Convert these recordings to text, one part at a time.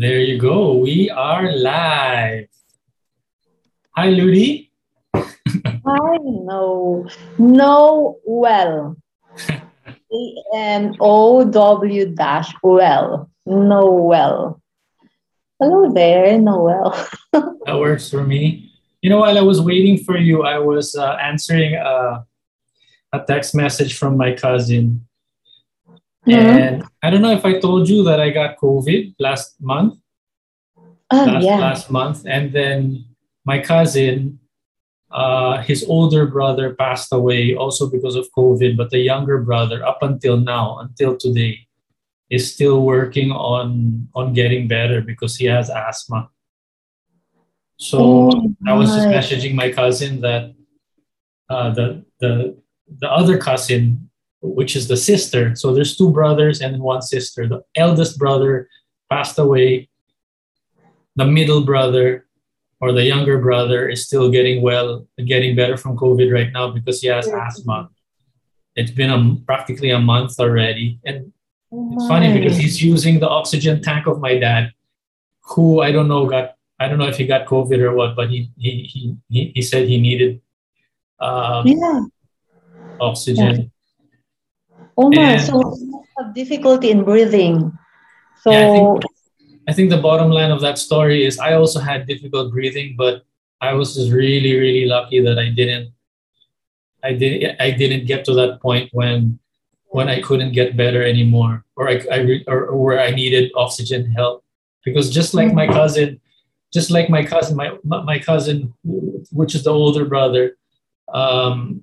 There you go. We are live. Hi, Ludy. I know. No well. A N O W dash well. Noel. Hello there, Noel. that works for me. You know, while I was waiting for you, I was uh, answering a, a text message from my cousin. Mm-hmm. And I don't know if I told you that I got COVID last month. Oh, last, yeah. last month. And then my cousin, uh, his older brother passed away also because of COVID, but the younger brother, up until now, until today, is still working on on getting better because he has asthma. So Oh, I was just messaging my cousin that uh, the the the other cousin, which is the sister. So there's two brothers and one sister. The eldest brother passed away. The middle brother or the younger brother is still getting well, getting better from COVID right now because he has asthma. It's been a, practically a month already, and Oh, it's funny because he's using the oxygen tank of my dad, who I don't know got I don't know if he got COVID or what, but he he he he, said he needed um, Yeah. oxygen. Oh my. And- So have difficulty in breathing. So Yeah, I think- I think the bottom line of that story is I also had difficult breathing, but I was just really really lucky that I didn't I didn't I didn't get to that point when when I couldn't get better anymore or I, I re- or, or where I needed oxygen help because just like my cousin just like my cousin my my cousin which is the older brother um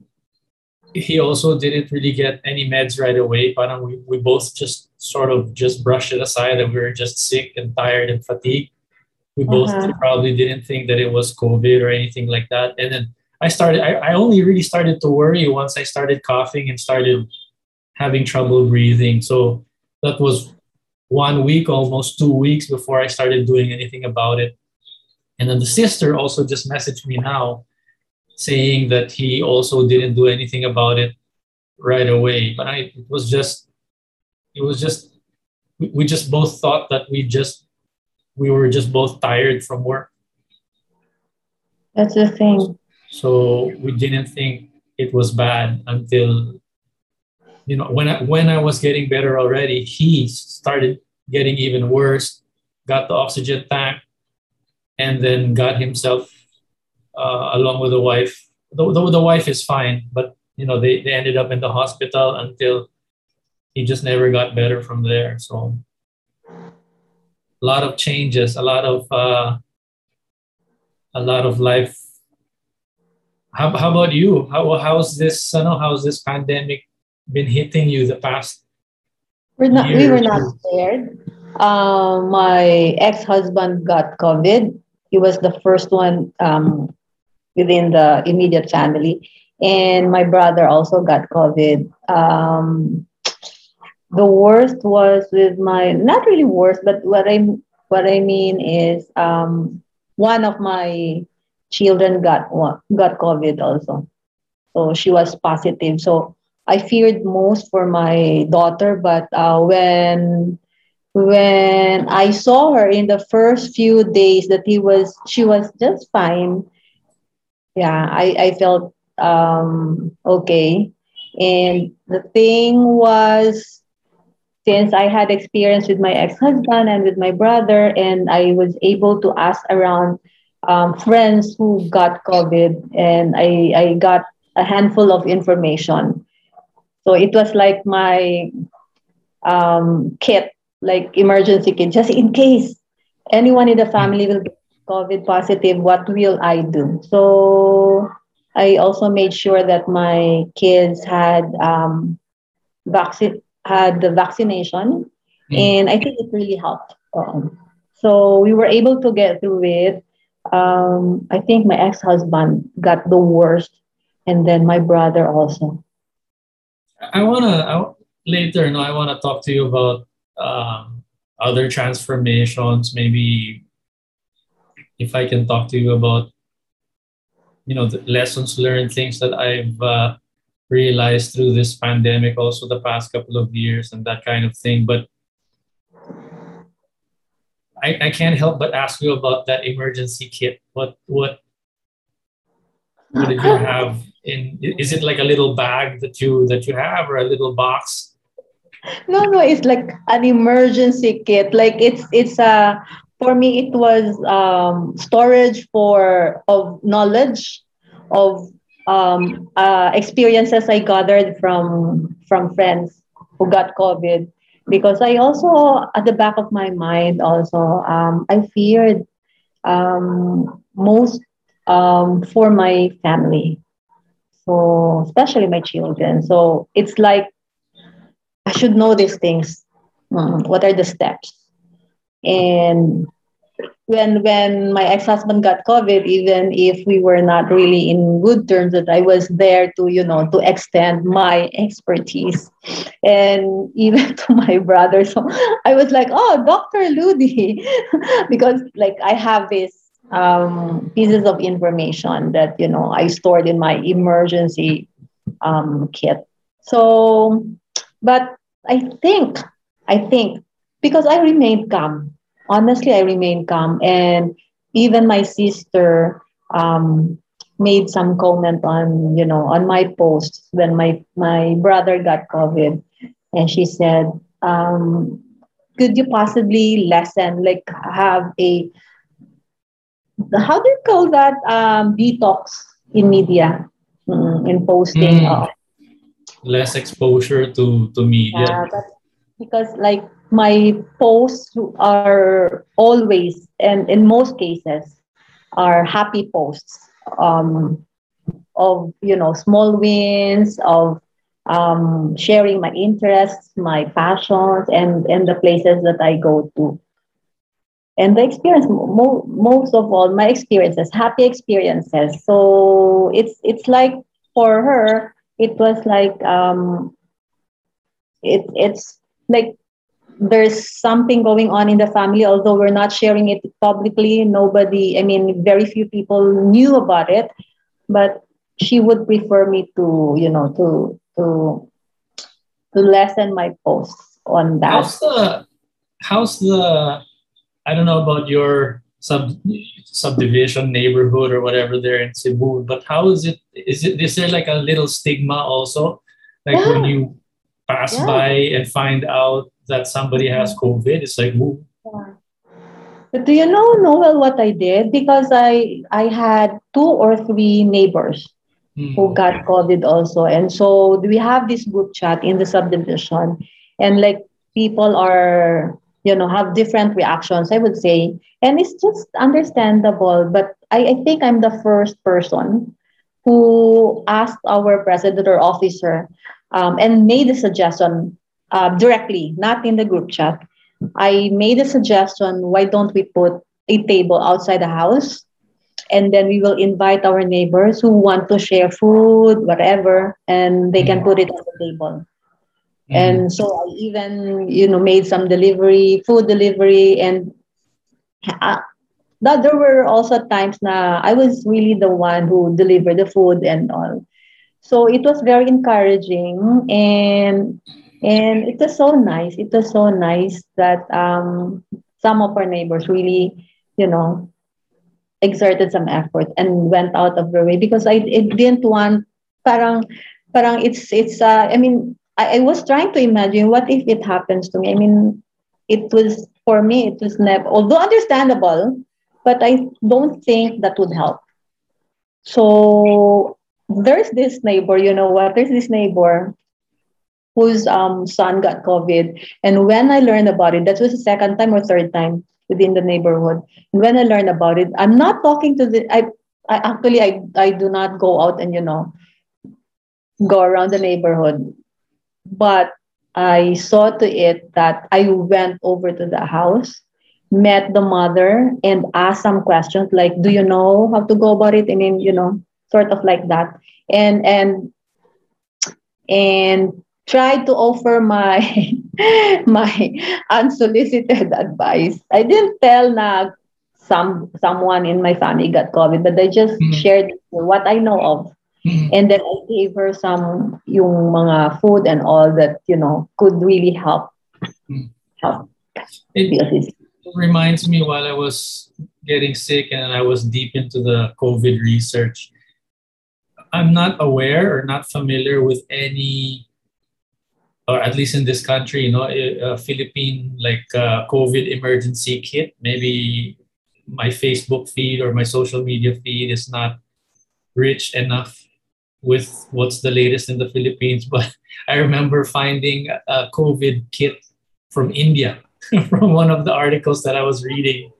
he also didn't really get any meds right away. But we, we both just sort of just brushed it aside that we were just sick and tired and fatigued. We both Uh-huh. probably didn't think that it was covid or anything like that. And then i started I, I only really started to worry once i started coughing and started having trouble breathing. So that was one week almost two weeks before i started doing anything about it. And then the sister also just messaged me now saying that he also didn't do anything about it right away. But I it was just it was just we, we just both thought that we just we were just both tired from work. that's the thing. So we didn't think it was bad until you know when I when I was getting better already, he started getting even worse, got the oxygen tank, and then got himself uh, along with the wife. The, the, the wife is fine, but you know they, they ended up in the hospital until he just never got better from there. So a lot of changes, a lot of uh, a lot of life how, how about you? How how's this? I know how's this pandemic been hitting you the past? We're not, we were not scared. Um, my ex-husband got COVID. He was the first one um, within the immediate family, and my brother also got COVID. Um, the worst was with my not really worst, but what I what I mean is um, one of my children got got COVID also, so she was positive. So I feared most for my daughter, but uh, when when I saw her in the first few days that he was she was just fine. Yeah, I, I felt um, okay. And the thing was since I had experience with my ex-husband and with my brother, and I was able to ask around um, friends who got COVID, and I, I got a handful of information. So it was like my um, kit, like emergency kit, just in case anyone in the family will get COVID positive, what will I do? So I also made sure that my kids had um, vaccine had the vaccination, Mm. and I think it really helped. Um, so we were able to get through it. Um, I think my ex husband got the worst, and then my brother also. I wanna I, later. No, I wanna talk to you about um, other transformations. Maybe if I can talk to you about you know the lessons learned, things that I've uh, realized through this pandemic, also the past couple of years, and that kind of thing. But I, I can't help but ask you about that emergency kit. What what what did you have in? Is it like a little bag that you that you have, or a little box? No, no, it's like an emergency kit. Like it's it's a for me it was um, storage for of knowledge of um, uh, experiences I gathered from from friends who got COVID because I also, at the back of my mind, also, um, I feared um, most um, for my family. So, especially my children. So, it's like I should know these things. Mm, what are the steps? And when when my ex-husband got covid even if we were not really in good terms that i was there to you know to extend my expertise. And even to my brother so i was like oh dr ludy because like i have these um, pieces of information that you know i stored in my emergency um, kit. So but i think i think because i remained calm honestly, I remained calm. And even my sister um, made some comment on, you know, on my post when my, my brother got COVID. And she said, um, could you possibly lessen, like have a, how do you call that, um, detox in media, mm, in posting? Mm. Less exposure to, to media. Yeah, because like my posts are always and in most cases are happy posts um, of you know small wins of um, sharing my interests my passions and and the places that i go to. And the experience mo- most of all my experiences happy experiences. So it's it's like for her it was like um it, it's like there's something going on in the family although we're not sharing it publicly nobody i mean very few people knew about it but she would prefer me to you know to to to lessen my posts on that how's the how's the i don't know about your sub subdivision neighborhood or whatever there in cebu but how is it is it is there like a little stigma also like yeah. when you pass yeah. by and find out that somebody has COVID. It's like, ooh. But do you know, Noel, what I did? Because I I had two or three neighbors mm. who got COVID also. And so we have this group chat in the subdivision. And like people are, you know, have different reactions, I would say. And it's just understandable. But I, I think I'm the first person who asked our president or officer um, and made a suggestion uh, directly, not in the group chat. I made a suggestion why don't we put a table outside the house and then we will invite our neighbors who want to share food, whatever, and they can put it on the table. Mm-hmm. And so I even, you know, made some delivery, food delivery, and uh, that there were also times now I was really the one who delivered the food and all. So it was very encouraging, and and it was so nice. It was so nice that um, some of our neighbors really, you know, exerted some effort and went out of their way because I it didn't want parang parang it's it's uh, I mean I, I was trying to imagine what if it happens to me. I mean it was for me it was never although understandable, but I don't think that would help. So there's this neighbor, you know what? There's this neighbor whose um, son got COVID. And when I learned about it, that was the second time or third time within the neighborhood. And when I learned about it, I'm not talking to the I, I actually I, I do not go out and you know go around the neighborhood. But I saw to it that I went over to the house, met the mother, and asked some questions like, "Do you know how to go about it?" I mean, you know, sort of like that, and and and tried to offer my my unsolicited advice. I didn't tell na some someone in my family got COVID, but I just mm-hmm. shared what I know of. Mm-hmm. And then I gave her some yung mga food and all that, you know, could really help. Mm-hmm. Help. It, reminds me while I was getting sick and I was deep into the COVID research. I'm not aware or not familiar with any, or at least in this country, you know, a Philippine like uh, COVID emergency kit. Maybe my Facebook feed or my social media feed is not rich enough with what's the latest in the Philippines. But I remember finding a COVID kit from India from one of the articles that I was reading.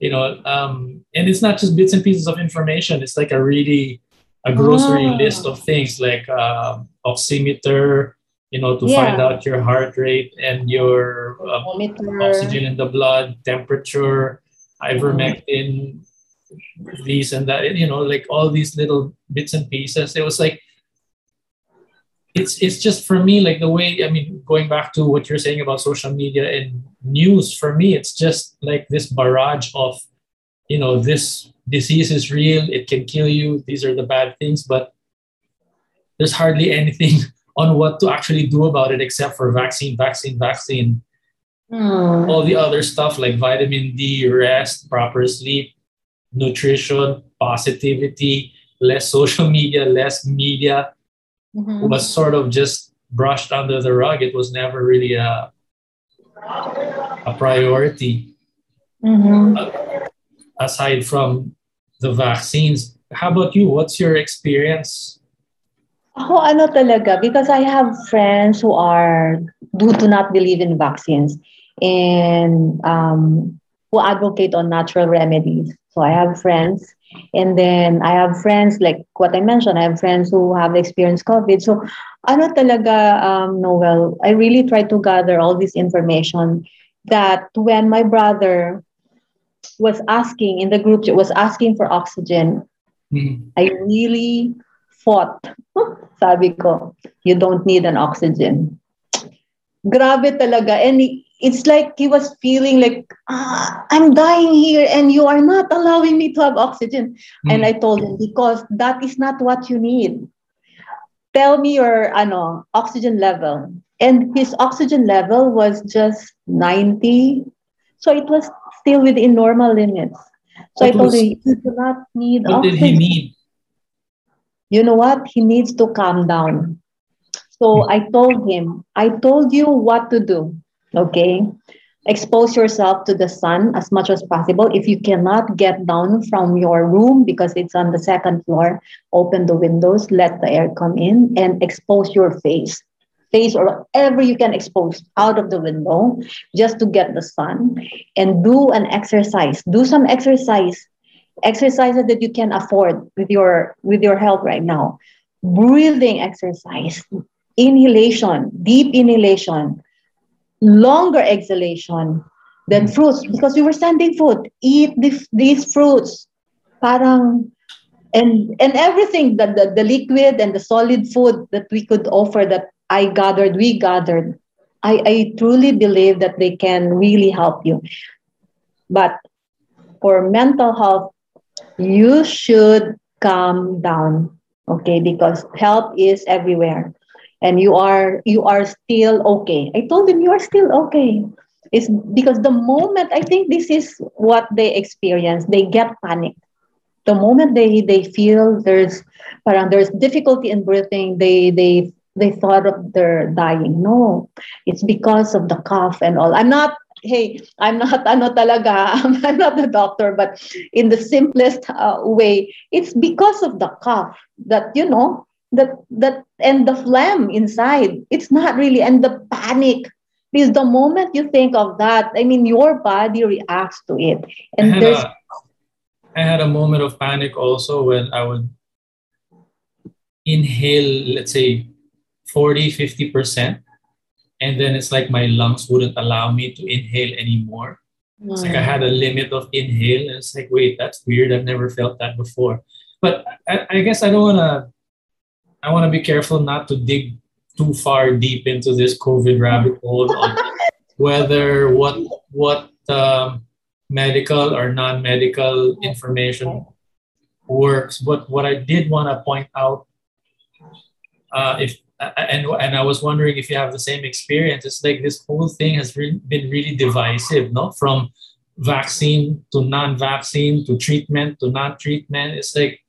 You know, um, and it's not just bits and pieces of information. It's like a really a grocery oh. list of things like uh, oximeter, you know, to yeah. find out your heart rate and your uh, oxygen in the blood, temperature, ivermectin, these and that, you know, like all these little bits and pieces. It was like it's it's just for me like the way i mean going back to what you're saying about social media and news for me it's just like this barrage of you know this disease is real it can kill you these are the bad things but there's hardly anything on what to actually do about it except for vaccine vaccine vaccine mm. all the other stuff like vitamin d rest proper sleep nutrition positivity less social media less media mm-hmm. was sort of just brushed under the rug. It was never really a a priority. Mm-hmm. Uh, aside from the vaccines, how about you? What's your experience? Ako ano talaga, because I have friends who are, do, do not believe in vaccines and um, who advocate on natural remedies. So I have friends and then I have friends, like what I mentioned, I have friends who have experienced COVID. So ano talaga, um, Noel, I really try to gather all this information that when my brother was asking in the group, was asking for oxygen, mm-hmm. I really fought. Sabi ko, you don't need an oxygen. Grabe talaga. And it's like he was feeling like ah, i'm dying here and you are not allowing me to have oxygen mm. and i told him because that is not what you need tell me your ano, oxygen level and his oxygen level was just 90 so it was still within normal limits so what i told was, him you do not need what oxygen. did he need you know what he needs to calm down so hmm. i told him i told you what to do Okay. Expose yourself to the sun as much as possible. If you cannot get down from your room because it's on the second floor, open the windows, let the air come in, and expose your face. Face or whatever you can expose out of the window just to get the sun and do an exercise. Do some exercise exercises that you can afford with your with your health right now breathing exercise inhalation deep inhalation longer exhalation than hmm. fruits because we were sending food. Eat the, these fruits. Parang, and, and everything, that the, the liquid and the solid food that we could offer that I gathered, we gathered, I, I truly believe that they can really help you. But for mental health, you should calm down, okay? Because help is everywhere. And you are you are still okay. I told him you are still okay. It's because the moment i think this is what they experience. They get panicked the moment they they feel there's there's difficulty in breathing they they they thought of their dying. No it's because of the cough and all. I'm not hey i'm not ano talaga i'm not the doctor but in the simplest uh, way it's because of the cough that you know that that and the phlegm inside. It's not really and the panic because the moment you think of that. I mean your body reacts to it. And I there's a, I had a moment of panic also when i would inhale let's say 40 50% and then it's like my lungs wouldn't allow me to inhale anymore mm. it's like i had a limit of inhale and it's like wait that's weird i've never felt that before but i, I guess i don't want to I want to be careful not to dig too far deep into this COVID rabbit hole on whether what what um, medical or non-medical information works. But what I did want to point out, uh, if and and I was wondering if you have the same experience. It's like this whole thing has re- been really divisive, no? From vaccine to non-vaccine to treatment to non-treatment. It's like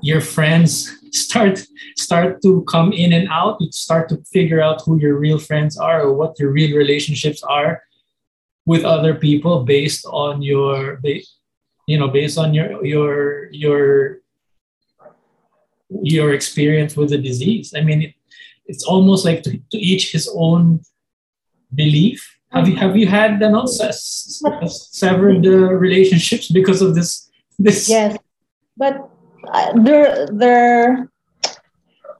your friends start start to come in and out. You start to figure out who your real friends are or what your real relationships are with other people based on your you know based on your your your your experience with the disease. I mean, it, it's almost like to, to each his own belief. Have you have you had you know, severed uh, relationships because of this? This yes, but uh, there there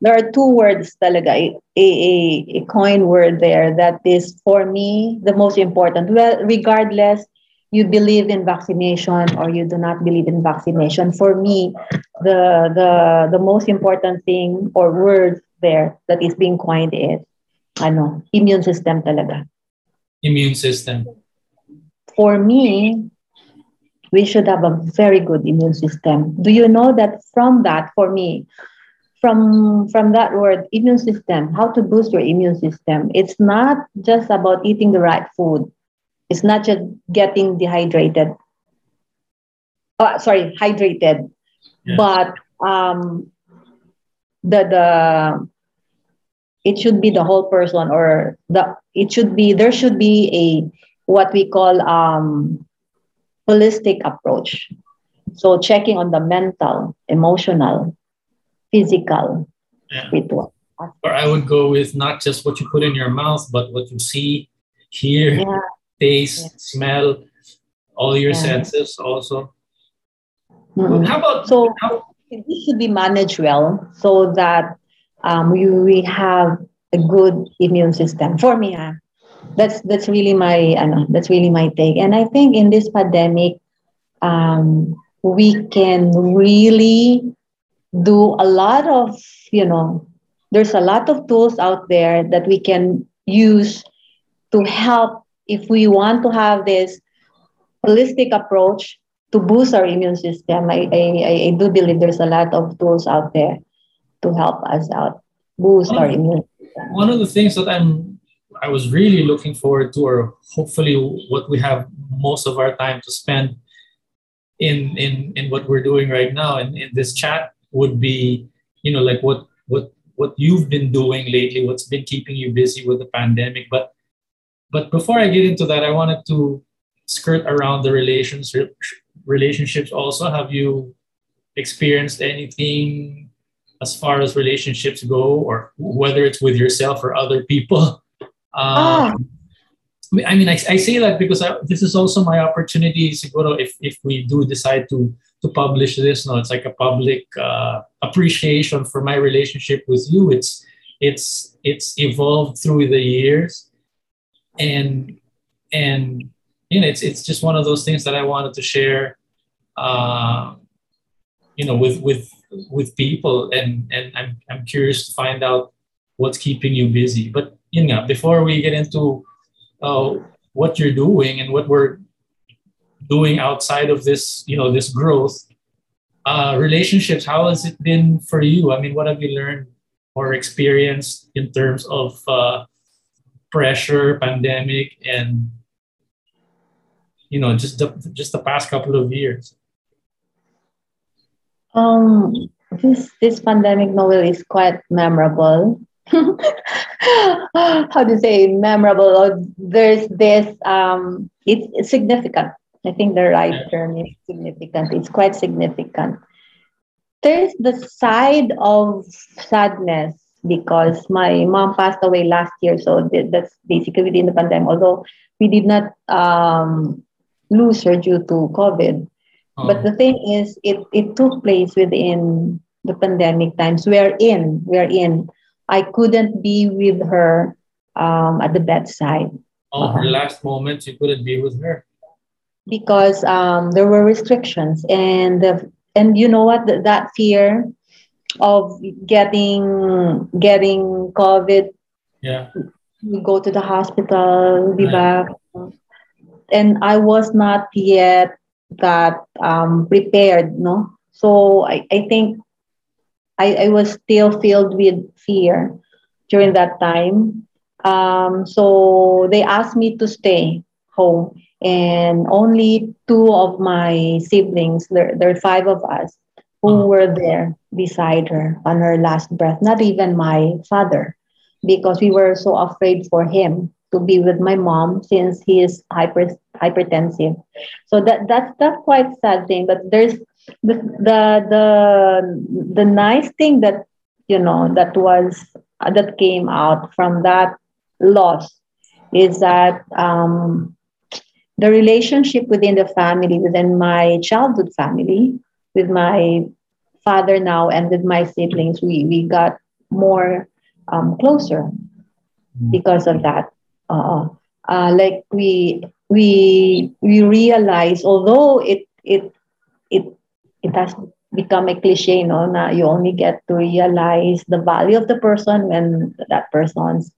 there are two words talaga a, a, a coin word there that is for me the most important. Well, regardless you believe in vaccination or you do not believe in vaccination. For me, the the the most important thing or word there that is being coined is ano, immune system talaga. Immune system. For me, we should have a very good immune system. Do you know that from that, for me, from from that word immune system, how to boost your immune system, it's not just about eating the right food it's not just getting dehydrated. Oh, sorry, hydrated, yeah. but um, the the it should be the whole person, or the it should be there should be a what we call um, holistic approach. So checking on the mental, emotional, physical, yeah. spiritual. Or I would go with not just what you put in your mouth, but what you see, hear, yeah taste, yes. smell, all your yeah. senses also. Mm-hmm. How about so? How, this should be managed well so that um, we, we have a good immune system. For me, uh, that's that's really my uh, that's really my take. And I think in this pandemic, um, we can really do a lot of you know there's a lot of tools out there that we can use to help if we want to have this holistic approach to boost our immune system, I, I, I do believe there's a lot of tools out there to help us out, boost one, our immune system. One of the things that I'm I was really looking forward to, or hopefully what we have most of our time to spend in in in what we're doing right now in, in this chat would be, you know, like what what what you've been doing lately, what's been keeping you busy with the pandemic. But but before I get into that, I wanted to skirt around the relationship relationships also. Have you experienced anything as far as relationships go, or whether it's with yourself or other people? Um, oh. I mean, I, I say that because I, this is also my opportunity, siguro, if, if we do decide to to publish this. No, it's like a public uh, appreciation for my relationship with you. It's it's it's evolved through the years and and you know it's it's just one of those things that I wanted to share uh, you know with with with people. And and I'm I'm curious to find out what's keeping you busy. But you know before we get into uh, what you're doing and what we're doing outside of this you know this growth uh, relationships how has it been for you? I mean what have you learned or experienced in terms of uh, pressure, pandemic, and you know just the just the past couple of years? Um, this this pandemic novel is quite memorable. How do you say memorable? There's this um, it's, it's significant. I think the right term is significant. It's quite significant. There's the side of sadness because my mom passed away last year. So that's basically within the pandemic, although we did not um, lose her due to COVID. Oh. But the thing is, it, it took place within the pandemic times. We're in, we're in. I couldn't be with her um, at the bedside. Oh, her uh-huh. last moments, you couldn't be with her? Because um, there were restrictions. And, the, and you know what? That fear of getting getting COVID. Yeah. We go to the hospital, be right. back. And I was not yet that um, prepared, no? So I, I think I, I was still filled with fear during that time. Um, so they asked me to stay home. and only two of my siblings, there, there are five of us, who Uh-huh. were there beside her on her last breath, not even my father, because we were so afraid for him to be with my mom since he is hyper hypertensive. So that that's that's quite sad thing. But there's the the the, the nice thing that you know that was that came out from that loss is that um, the relationship within the family, within my childhood family, with my father now and with my siblings, we, we got more um, closer because of that. Uh, uh, like we we we realize, although it it it it has become a cliche, no, na you only get to realize the value of the person when that person's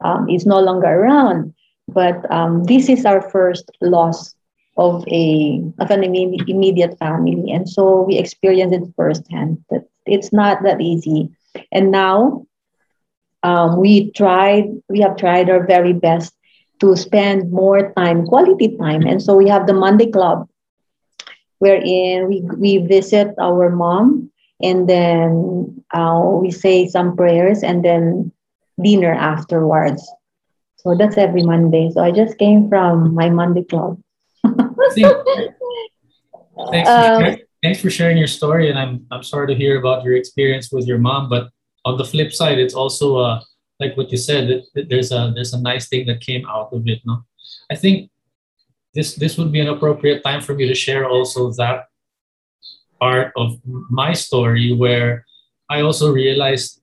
um, is no longer around. But um, this is our first loss of a of an imme- immediate family, and so we experience it firsthand. That it's not that easy. And now um, we tried. We have tried our very best to spend more time, quality time, and so we have the Monday Club, wherein we we visit our mom, and then uh, we say some prayers, and then dinner afterwards. So that's every Monday. So I just came from my Monday club. Thanks, thanks, Um, for, thanks for sharing your story, and I'm I'm sorry to hear about your experience with your mom. But on the flip side, it's also uh, like what you said. That, that there's a there's a nice thing that came out of it. No, I think this this would be an appropriate time for me to share also that part of my story where I also realized,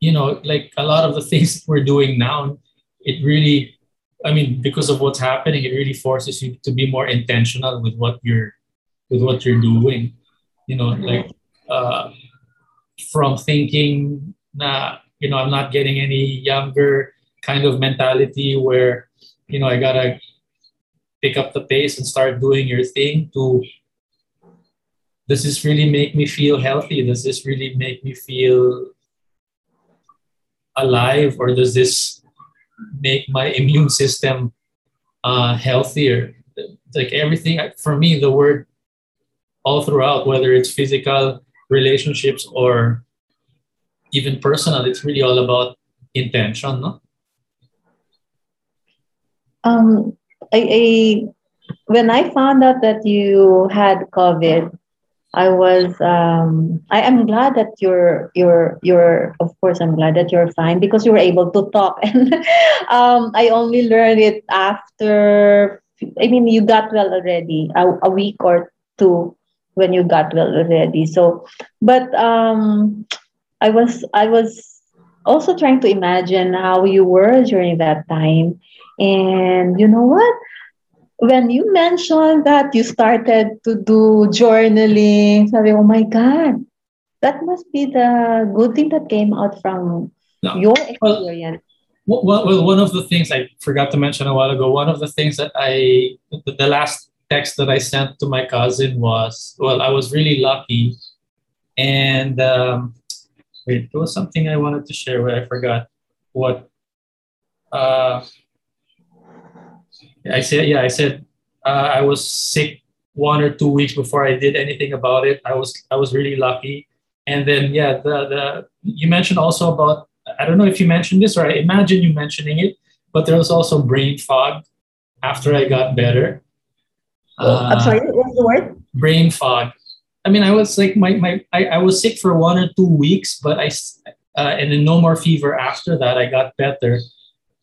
you know, like a lot of the things we're doing now, it really I mean, because of what's happening, it really forces you to be more intentional with what you're with what you're doing. You know, like uh, from thinking, nah, you know, I'm not getting any younger kind of mentality where, you know, I gotta pick up the pace and start doing your thing to does this really make me feel healthy? Does this really make me feel alive or does this make my immune system uh, healthier. Like everything for me, the word all throughout, whether it's physical relationships or even personal, it's really all about intention, no? Um, I, I when I found out that you had COVID, I was um, I am glad that you're you're you're of course I'm glad that you're fine because you were able to talk. And um, I only learned it after I mean you got well already a, a week or two when you got well already. So but um, I was I was also trying to imagine how you were during that time. And you know what when you mentioned that you started to do journaling, sabi, oh my God, that must be the good thing that came out from No. your Well, experience. Well, well, one of the things I forgot to mention a while ago, one of the things that I, the the last text that I sent to my cousin was, well, I was really lucky. And um, wait, there was something I wanted to share but I forgot what. Uh, I said, yeah, I said uh, I was sick one or two weeks before I did anything about it. I was I was really lucky. And then yeah, the the you mentioned also about I don't know if you mentioned this or I imagine you mentioning it, but there was also brain fog after I got better. I'm Uh, sorry, what was the word? brain fog. I mean, I was like my my I, I was sick for one or two weeks, but I uh, and then no more fever after that. I got better,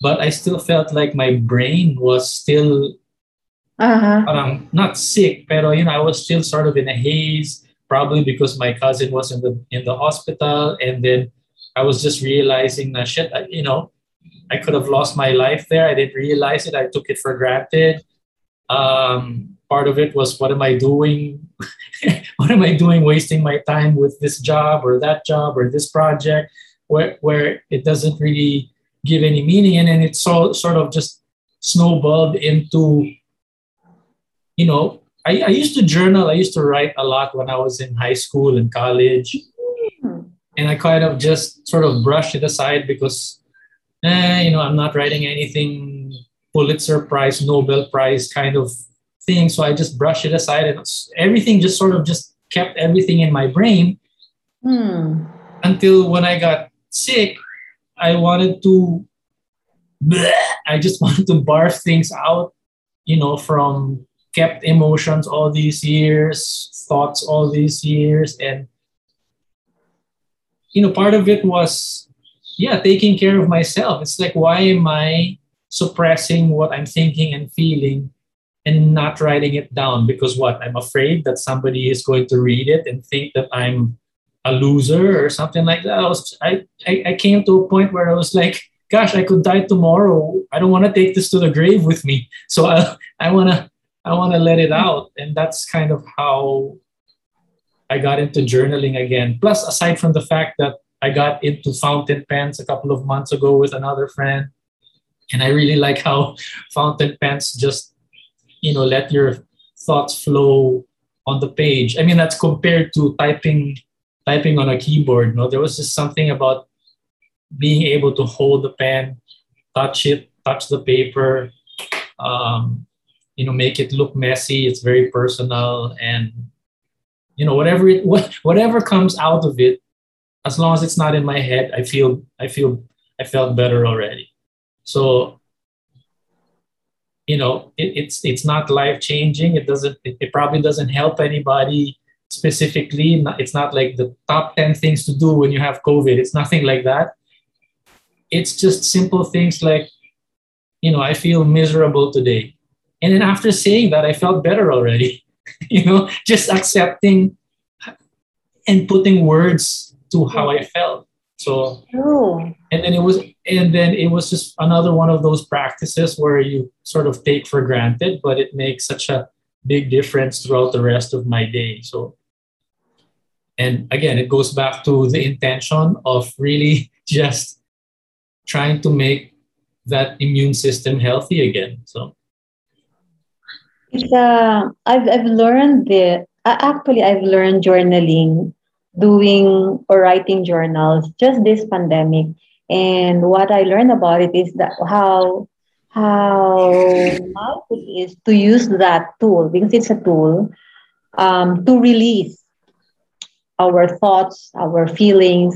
but I still felt like my brain was still Uh-huh. parang not sick, pero you know, I was still sort of in a haze, probably because my cousin was in the in the hospital, and then I was just realizing that shit, I- you know, I could have lost my life there. I didn't realize it. I took it for granted. Um, part of it was, what am I doing? what am I doing, wasting my time with this job or that job or this project, where where it doesn't really give any meaning, and then it so sort of just snowballed into you know, I, I used to journal, I used to write a lot when I was in high school and college. Hmm. And I kind of just sort of brushed it aside because, eh, you know, I'm not writing anything Pulitzer Prize, Nobel Prize kind of thing. So I just brushed it aside and everything just sort of just kept everything in my brain Hmm. until when I got sick, I wanted to, I just wanted to barf things out, you know, from kept emotions all these years, thoughts all these years. And, you know, part of it was, yeah, taking care of myself. It's like, why am I suppressing what I'm thinking and feeling and not writing it down? Because what? I'm afraid that somebody is going to read it and think that I'm a loser or something like that. I was I, I, I came to a point where I was like, gosh, I could die tomorrow. I don't want to take this to the grave with me. So I I wanna I wanna let it out. And that's kind of how I got into journaling again. Plus, aside from the fact that I got into fountain pens a couple of months ago with another friend. And I really like how fountain pens just, you know, let your thoughts flow on the page. I mean, that's compared to typing typing on a keyboard. No, there was just something about being able to hold the pen, touch it, touch the paper, um, you know, make it look messy. It's very personal, and you know, whatever it what, whatever comes out of it, as long as it's not in my head, I feel I feel I felt better already. So you know, it, it's it's not life changing. It doesn't. It, it probably doesn't help anybody specifically. It's not like the top 10 things to do when you have COVID. It's nothing like that. It's just simple things like, you know, I feel miserable today. And then after saying that, I felt better already. you know, just accepting and putting words to how I felt. So, True. and then it was, and then it was just another one of those practices where you sort of take for granted, but it makes such a big difference throughout the rest of my day. So, and again, it goes back to the intention of really just trying to make that immune system healthy again. So, It's, uh, I've, I've learned that, uh, actually, I've learned journaling, doing or writing journals just this pandemic. And what I learned about it is that how how powerful it is to use that tool because it's a tool um, to release our thoughts, our feelings,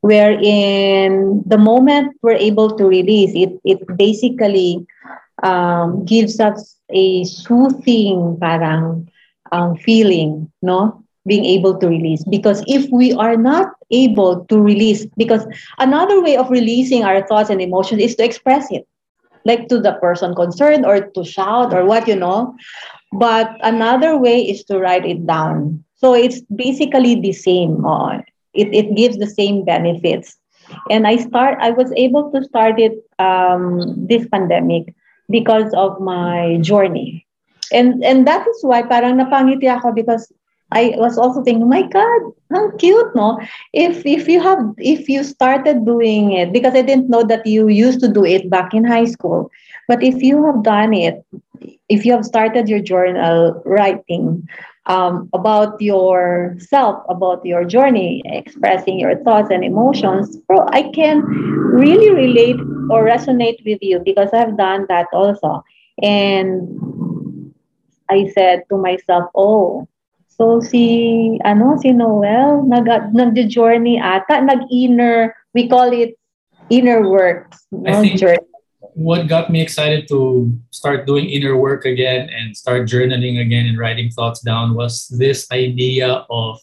wherein the moment we're able to release it, it basically um, gives us a soothing parang um, feeling, no? Being able to release. Because if we are not able to release, because another way of releasing our thoughts and emotions is to express it, like to the person concerned or to shout or what, you know. But another way is to write it down. So it's basically the same. Uh, it, it gives the same benefits. And I start. I was able to start it um, this pandemic because of my journey, and and that is why parang napangiti ako because I was also thinking, my God, how cute, no? If if you have if you started doing it because I didn't know that you used to do it back in high school, but if you have done it, if you have started your journal writing um, about yourself, about your journey, expressing your thoughts and emotions, bro, I can really relate or resonate with you because I've done that also. And I said to myself, oh, so si, ano, si Noel, nag, nag-journey ata, nag-inner, we call it inner work. I think what got me excited to start doing inner work again and start journaling again and writing thoughts down was this idea of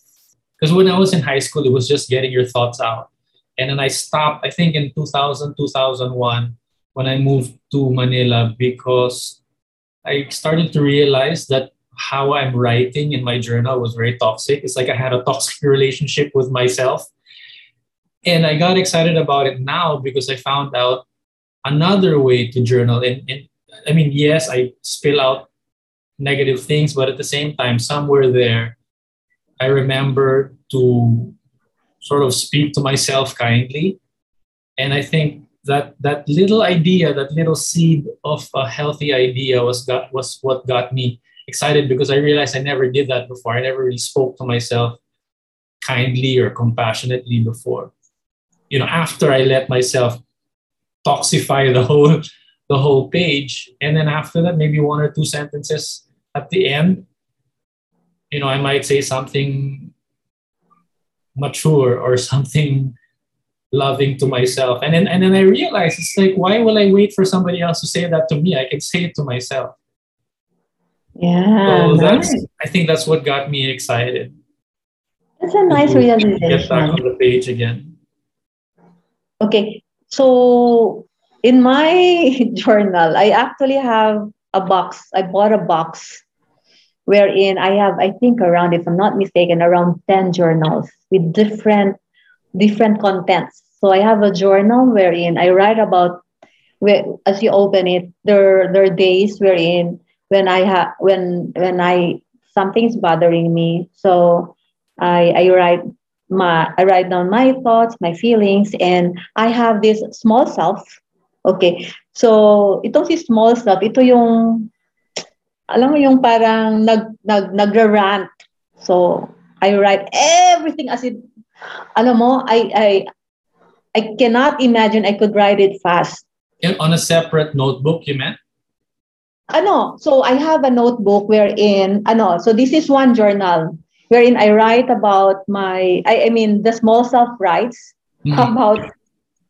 because when I was in high school, it was just getting your thoughts out. And then I stopped, I think in 2000, 2001, when I moved to Manila because I started to realize that how I'm writing in my journal was very toxic. It's like I had a toxic relationship with myself. And I got excited about it now because I found out another way to journal. And, and I mean, yes, I spill out negative things, but at the same time, somewhere there, I remember to sort of speak to myself kindly. And I think that that little idea, that little seed of a healthy idea was got was what got me excited because I realized I never did that before. I never really spoke to myself kindly or compassionately before. You know, after I let myself toxify the whole the whole page. And then after that, maybe one or two sentences at the end. You know, I might say something mature or something loving to myself. And then and then I realized it's like, why will I wait for somebody else to say that to me? I can say it to myself. Yeah. So that's nice. I think that's what got me excited. That's a nice to Get back realization. on the page again. Okay. So in my journal, I actually have a box. I bought a box wherein I have, I think around, if I'm not mistaken, around 10 journals with different different contents. So I have a journal wherein I write about where as you open it, there there are days wherein when I have when when I something's bothering me. So I I write my I write down my thoughts, my feelings, and I have this small self. Okay. So itong si small self, ito yung alam mo yung parang nag nag nagra-rant. So I write everything as it alam mo, I I I cannot imagine I could write it fast. And on a separate notebook, you meant? Ano, so I have a notebook wherein ano, so this is one journal wherein I write about my I, I mean the small self writes Mhm. about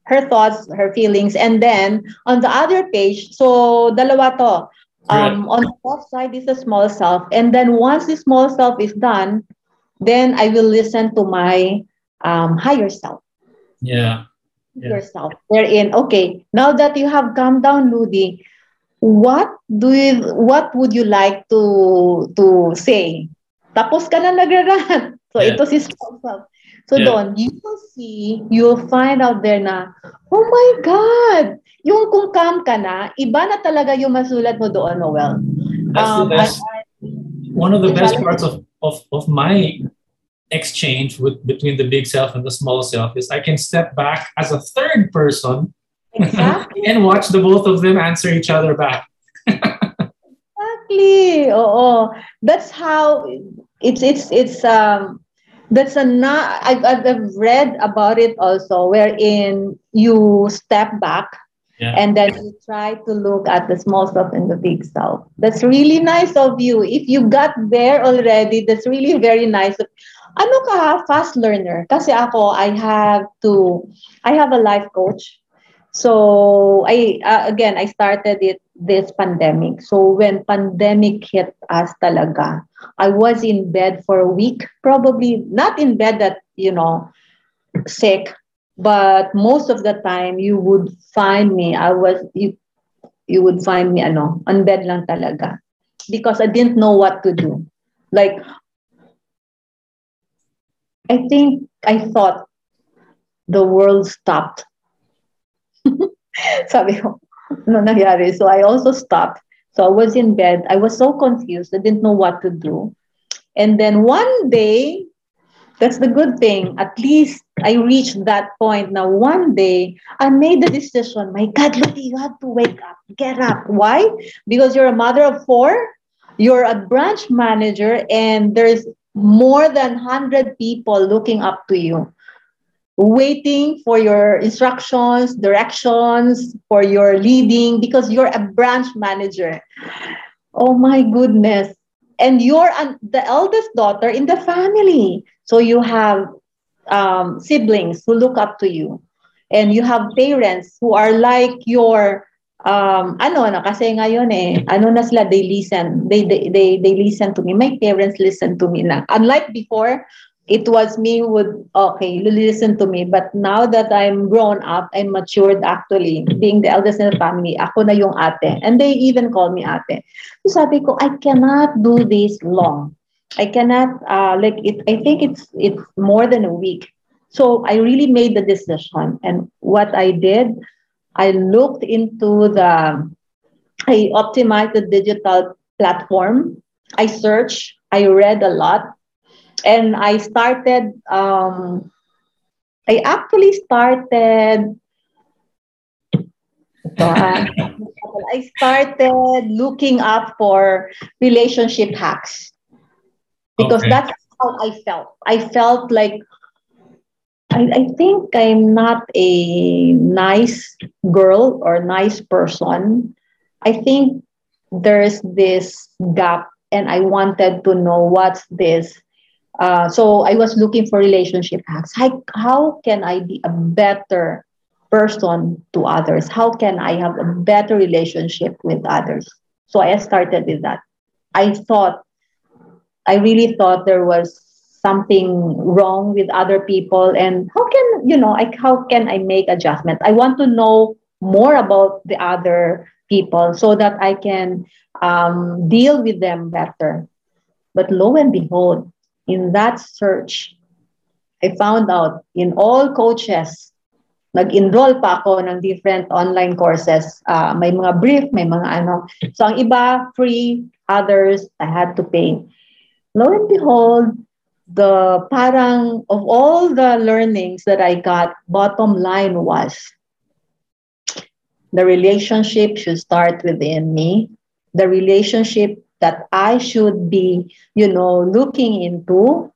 her thoughts, her feelings, and then on the other page, so dalawa to. Um, on the left side is the small self, and then once the small self is done, then I will listen to my um, higher self. Yeah. Yeah. yourself. Wherein, okay, now that you have calmed down, Ludy, what do you, what would you like to to say? Tapos ka na nagrarant. So Yeah. ito si small self. So Yeah. doon, you will see, you'll find out there na, oh my God! Yung kung calm ka na, iba na talaga yung masulat mo doon, Noel. That's Um, the best. One of the best parts of, of, of my exchange with between the big self and the small self is I can step back as a third person Exactly. and watch the both of them answer each other back. Exactly. Oo. That's how it's it's it's um that's a not I've, I've read about it also wherein you step back Yeah. and then you try to look at the small stuff and the big stuff. That's really nice of you. If you got there already, that's really very nice. Ano ka? Fast learner. Kasi ako, I have to, I have a life coach. So I uh, again I started it this pandemic. So when pandemic hit us talaga, I was in bed for a week, probably not in bed that you know sick, but most of the time you would find me I was you you would find me ano on bed lang talaga because I didn't know what to do. Like I think I thought the world stopped Sabi ko, ano nangyari? So I also stopped. So I was in bed. I was so confused. I didn't know what to do. And then one day, that's the good thing. At least I reached that point. Now, one day, I made the decision. My God, Ludy, you have to wake up. Get up. Why? Because you're a mother of four. You're a branch manager, and there's more than 100 people looking up to you waiting for your instructions, directions, for your leading because you're a branch manager. Oh my goodness. And you're an, the eldest daughter in the family. So you have um, siblings who look up to you. And you have parents who are like your um ano na kasi ngayon eh ano na sila they listen they they they, they listen to me my parents listen to me na unlike before it was me who would okay listen to me. But now that i'm grown up i'm matured actually. Being the eldest in the family ako na yung ate. And they even call me ate. So sabi ko i cannot do this long. I cannot uh, like it i think it's it's more than a week. So i really made the decision. And what i did i looked into the i optimized the digital platform. I searched. I read a lot and I started. Um, I actually started. ah. I started looking up for relationship hacks because Okay. that's how I felt. I felt like I, I think I'm not a nice girl or nice person. I think there's this gap, and I wanted to know what's this. Uh, so I was looking for relationship hacks. How, how can I be a better person to others? How can I have a better relationship with others? So I started with that. I thought, I really thought there was something wrong with other people and how can you know I, how can i make adjustment i want to know more about the other people so that i can um, deal with them better but lo and behold in that search i found out in all coaches nag-enroll pa ako ng different online courses. Uh, may mga brief, may mga ano. So ang iba, free. Others, I had to pay. Lo and behold, the parang of all the learnings that I got, bottom line was the relationship should start within me. The relationship that I should be, you know, looking into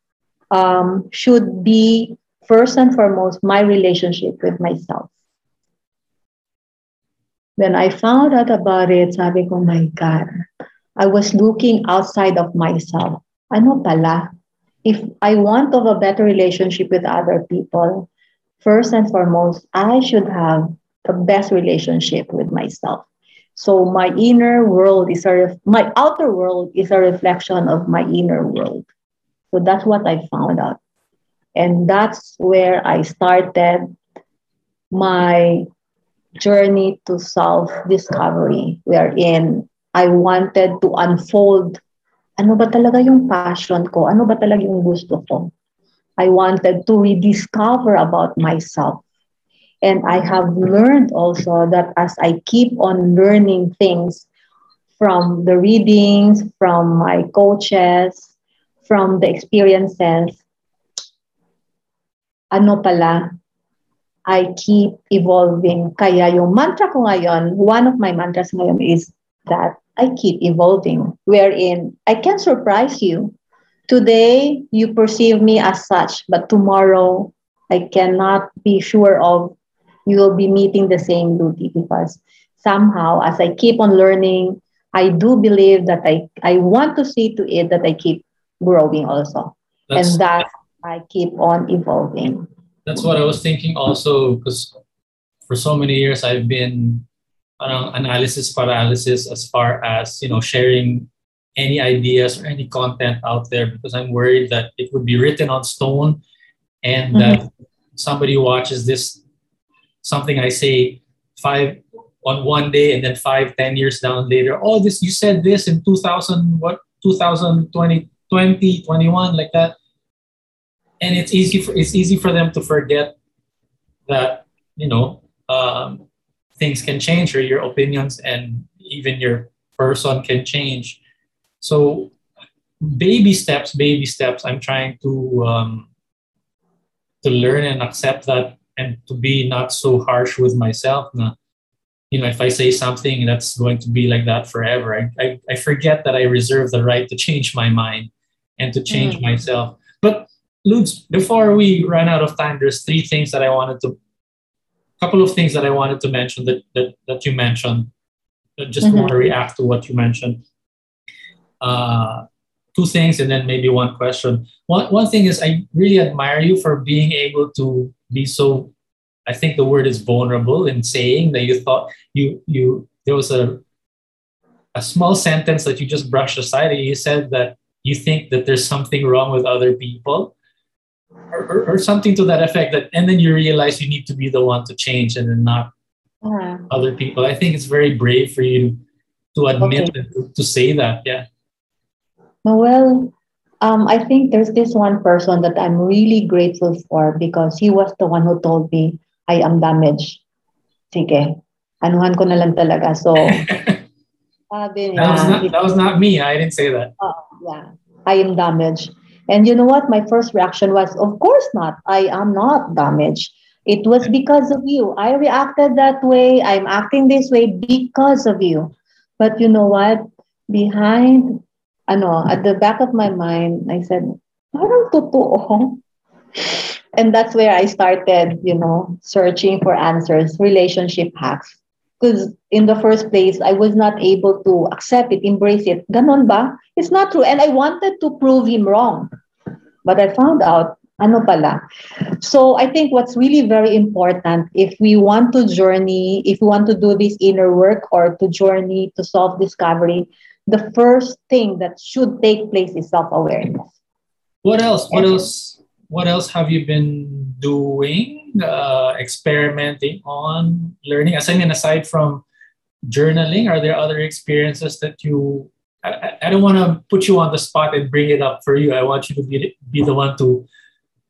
um, should be first and foremost my relationship with myself. When I found out about it, sabi ko, my God, I was looking outside of myself. Ano pala? if I want have a better relationship with other people, first and foremost, I should have the best relationship with myself. So my inner world is a ref- my outer world is a reflection of my inner world. So that's what I found out. And that's where I started my journey to self discovery, wherein I wanted to unfold ano ba talaga yung passion ko? Ano ba talaga yung gusto ko? I wanted to rediscover about myself. And I have learned also that as I keep on learning things from the readings, from my coaches, from the experiences, ano pala, I keep evolving. Kaya yung mantra ko ngayon, one of my mantras ngayon is that I keep evolving, wherein I can surprise you. Today, you perceive me as such, but tomorrow, I cannot be sure of you will be meeting the same Ludy because somehow, as I keep on learning, I do believe that I, I want to see to it that I keep growing also. That's, and that I keep on evolving. That's what I was thinking also, because for so many years I've been parang analysis paralysis as far as you know sharing any ideas or any content out there because I'm worried that it would be written on stone and mm-hmm. that somebody watches this something I say five on one day and then five, ten years down later, oh this you said this in 2000 what 2020 20, 21 like that. And it's easy for it's easy for them to forget that, you know, um, things can change or your opinions and even your person can change so baby steps baby steps i'm trying to um, to learn and accept that and to be not so harsh with myself na, you know if i say something that's going to be like that forever i, I, I forget that i reserve the right to change my mind and to change mm. myself but Lutz, before we run out of time there's three things that i wanted to a couple of things that I wanted to mention that that, that you mentioned. I just mm-hmm. want to react to what you mentioned. Uh, two things and then maybe one question. One one thing is I really admire you for being able to be so. I think the word is vulnerable in saying that you thought you you there was a a small sentence that you just brushed aside and you said that you think that there's something wrong with other people or, or, something to that effect that and then you realize you need to be the one to change and then not uh-huh. other people i think it's very brave for you to admit okay. to, to, say that yeah well um, i think there's this one person that i'm really grateful for because he was the one who told me i am damaged sige anuhan ko na lang talaga so sabi niya, that, was not, that was not me i didn't say that uh, yeah i am damaged and you know what? My first reaction was, of course not. I am not damaged. It was because of you. I reacted that way. I'm acting this way because of you. But you know what? Behind, ano, at the back of my mind, I said, parang totoo. and that's where I started, you know, searching for answers, relationship hacks. Because in the first place, I was not able to accept it, embrace it. Ganon ba? It's not true. And I wanted to prove him wrong. But I found out, ano pala. So I think what's really very important, if we want to journey, if we want to do this inner work or to journey to self-discovery, the first thing that should take place is self-awareness. What else? What else? What else have you been doing? Uh, experimenting on learning. As I mean, aside from journaling, are there other experiences that you? I, I don't want to put you on the spot and bring it up for you. I want you to be be the one to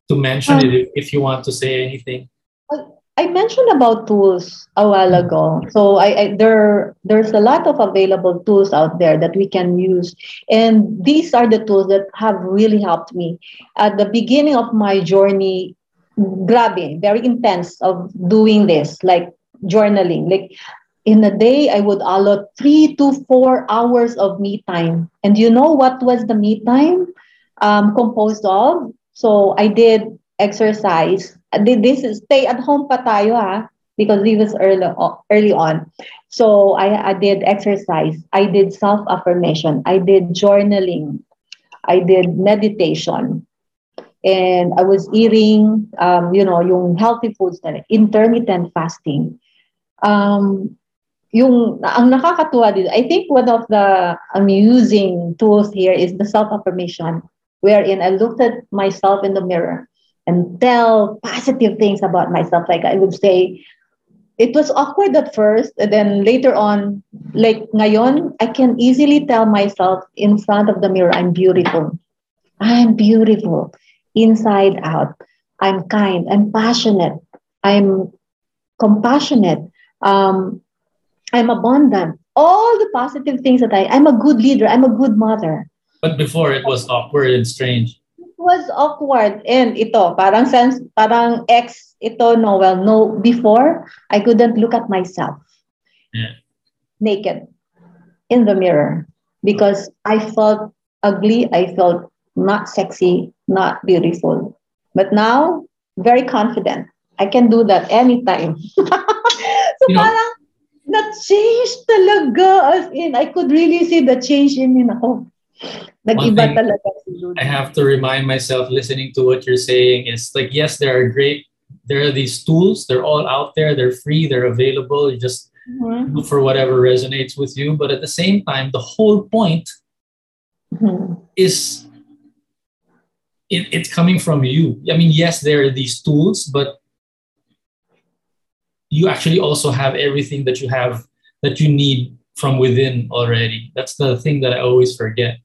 to mention um, it if, if you want to say anything. I mentioned about tools a while ago. So I, I, there there's a lot of available tools out there that we can use, and these are the tools that have really helped me at the beginning of my journey. Grabbing, very intense of doing this, like journaling. Like in a day, I would allot three to four hours of me time. And you know what was the me time um, composed of? So I did exercise. This is stay at home pa tayo ha because we was early early on. So I, I did exercise. I did self affirmation. I did journaling. I did meditation. And I was eating, um, you know, yung healthy foods na intermittent fasting. Um, yung ang nakakatuwa dito, I think one of the amusing tools here is the self affirmation wherein I looked at myself in the mirror and tell positive things about myself. Like I would say, it was awkward at first, and then later on, like ngayon, I can easily tell myself in front of the mirror, I'm beautiful. I'm beautiful inside out. I'm kind. I'm passionate. I'm compassionate. Um, I'm abundant. All the positive things that I, I'm a good leader. I'm a good mother. But before it was awkward and strange. Was awkward. And ito, parang sense, parang ex, ito, Noel, no, before, I couldn't look at myself. Yeah. Naked in the mirror because I felt ugly. I felt not sexy, not beautiful. But now, very confident. I can do that anytime. so you know, parang na-change talaga. As in, I could really see the change in me. Ako, Nag-iba talaga si I have to remind myself listening to what you're saying is like, yes, there are great, there are these tools, they're all out there, they're free, they're available. You just mm-hmm. look for whatever resonates with you. But at the same time, the whole point mm-hmm. is it, it's coming from you. I mean, yes, there are these tools, but you actually also have everything that you have that you need from within already. That's the thing that I always forget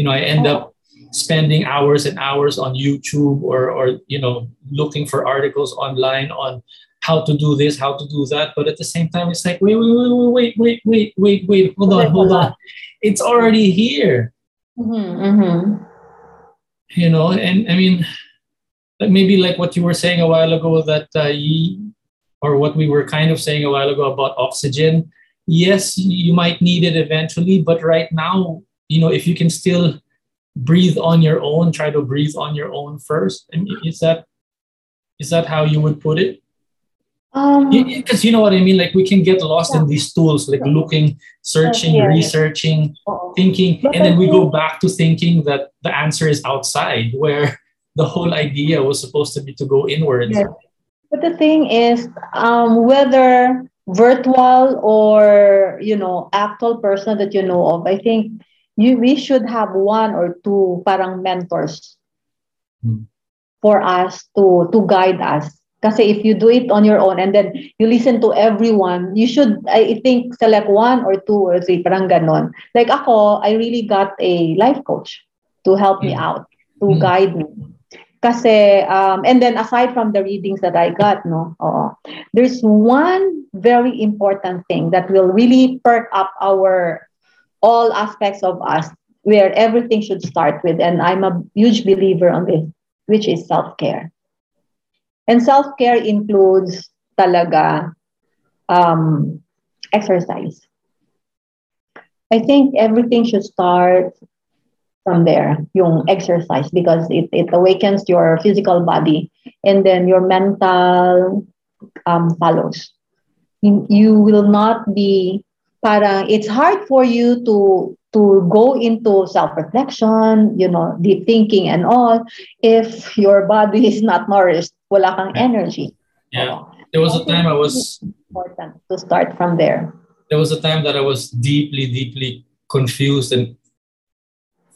you know i end up spending hours and hours on youtube or or you know looking for articles online on how to do this how to do that. But at the same time it's like wait wait wait wait wait wait wait hold on hold on. It's already here. Mm-hmm, mm-hmm. you know and i mean maybe like what you were saying a while ago that uh, you, or what we were kind of saying a while ago about oxygen. Yes you might need it eventually but right now you know, if you can still breathe on your own, try to breathe on your own first. Mean, is that is that how you would put it? Um, because you know what I mean. Like we can get lost yeah. in these tools, like looking, searching, yeah. researching, Uh-oh. thinking, but and then we go back to thinking that the answer is outside, where the whole idea was supposed to be to go inwards. But the thing is, um, whether virtual or you know actual person that you know of, I think you we should have one or two parang mentors hmm. for us to to guide us kasi if you do it on your own and then you listen to everyone you should i think select one or two or three parang ganon like ako i really got a life coach to help me hmm. out to mm. guide me kasi um, and then aside from the readings that I got no uh, there's one very important thing that will really perk up our all aspects of us where everything should start with. And I'm a huge believer on this, which is self care. And self care includes talaga um, exercise. I think everything should start from there, yung exercise, because it, it awakens your physical body and then your mental um, follows. You, you will not be, para, it's hard for you to to go into self-reflection, you know, deep thinking and all, if your body is not nourished, wala kang energy. Yeah. There was a time I was important to start from there. There was a time that I was deeply, deeply confused and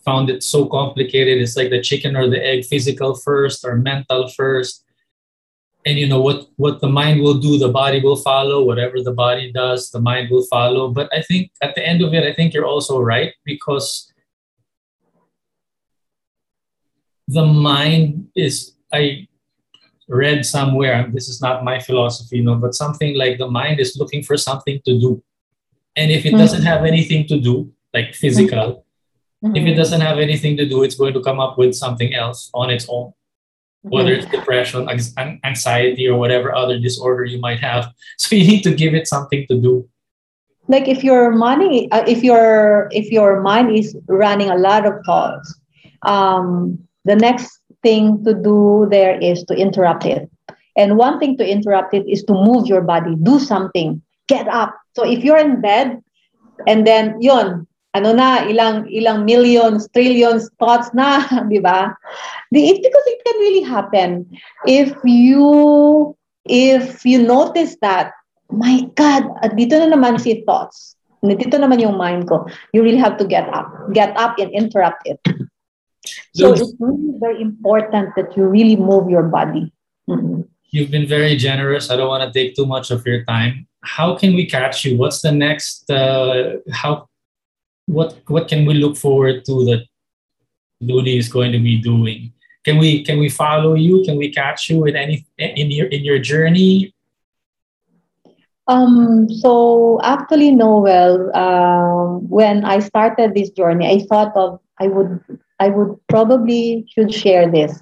found it so complicated. It's like the chicken or the egg, physical first or mental first. And you know what what the mind will do, the body will follow. Whatever the body does, the mind will follow. But I think at the end of it, I think you're also right because the mind is I read somewhere, this is not my philosophy, you know, but something like the mind is looking for something to do. And if it mm-hmm. doesn't have anything to do, like physical, Mm-hmm. If it doesn't have anything to do, it's going to come up with something else on its own, whether mm-hmm. it's depression, anxiety, or whatever other disorder you might have. So you need to give it something to do. Like if your money, uh, if your if your mind is running a lot of thoughts, um, the next thing to do there is to interrupt it. And one thing to interrupt it is to move your body, do something, get up. So if you're in bed, and then yon ano na, ilang ilang millions, trillions thoughts na, di ba? It, because it can really happen if you if you notice that, my God, at dito na naman si thoughts. Dito naman yung mind ko. You really have to get up. Get up and interrupt it. So it's really very important that you really move your body. Mm-hmm. You've been very generous. I don't want to take too much of your time. How can we catch you? What's the next? Uh, how what what can we look forward to that Ludy is going to be doing? Can we can we follow you? Can we catch you in any in your in your journey? Um, so actually, Noel, um, when I started this journey, I thought of I would I would probably should share this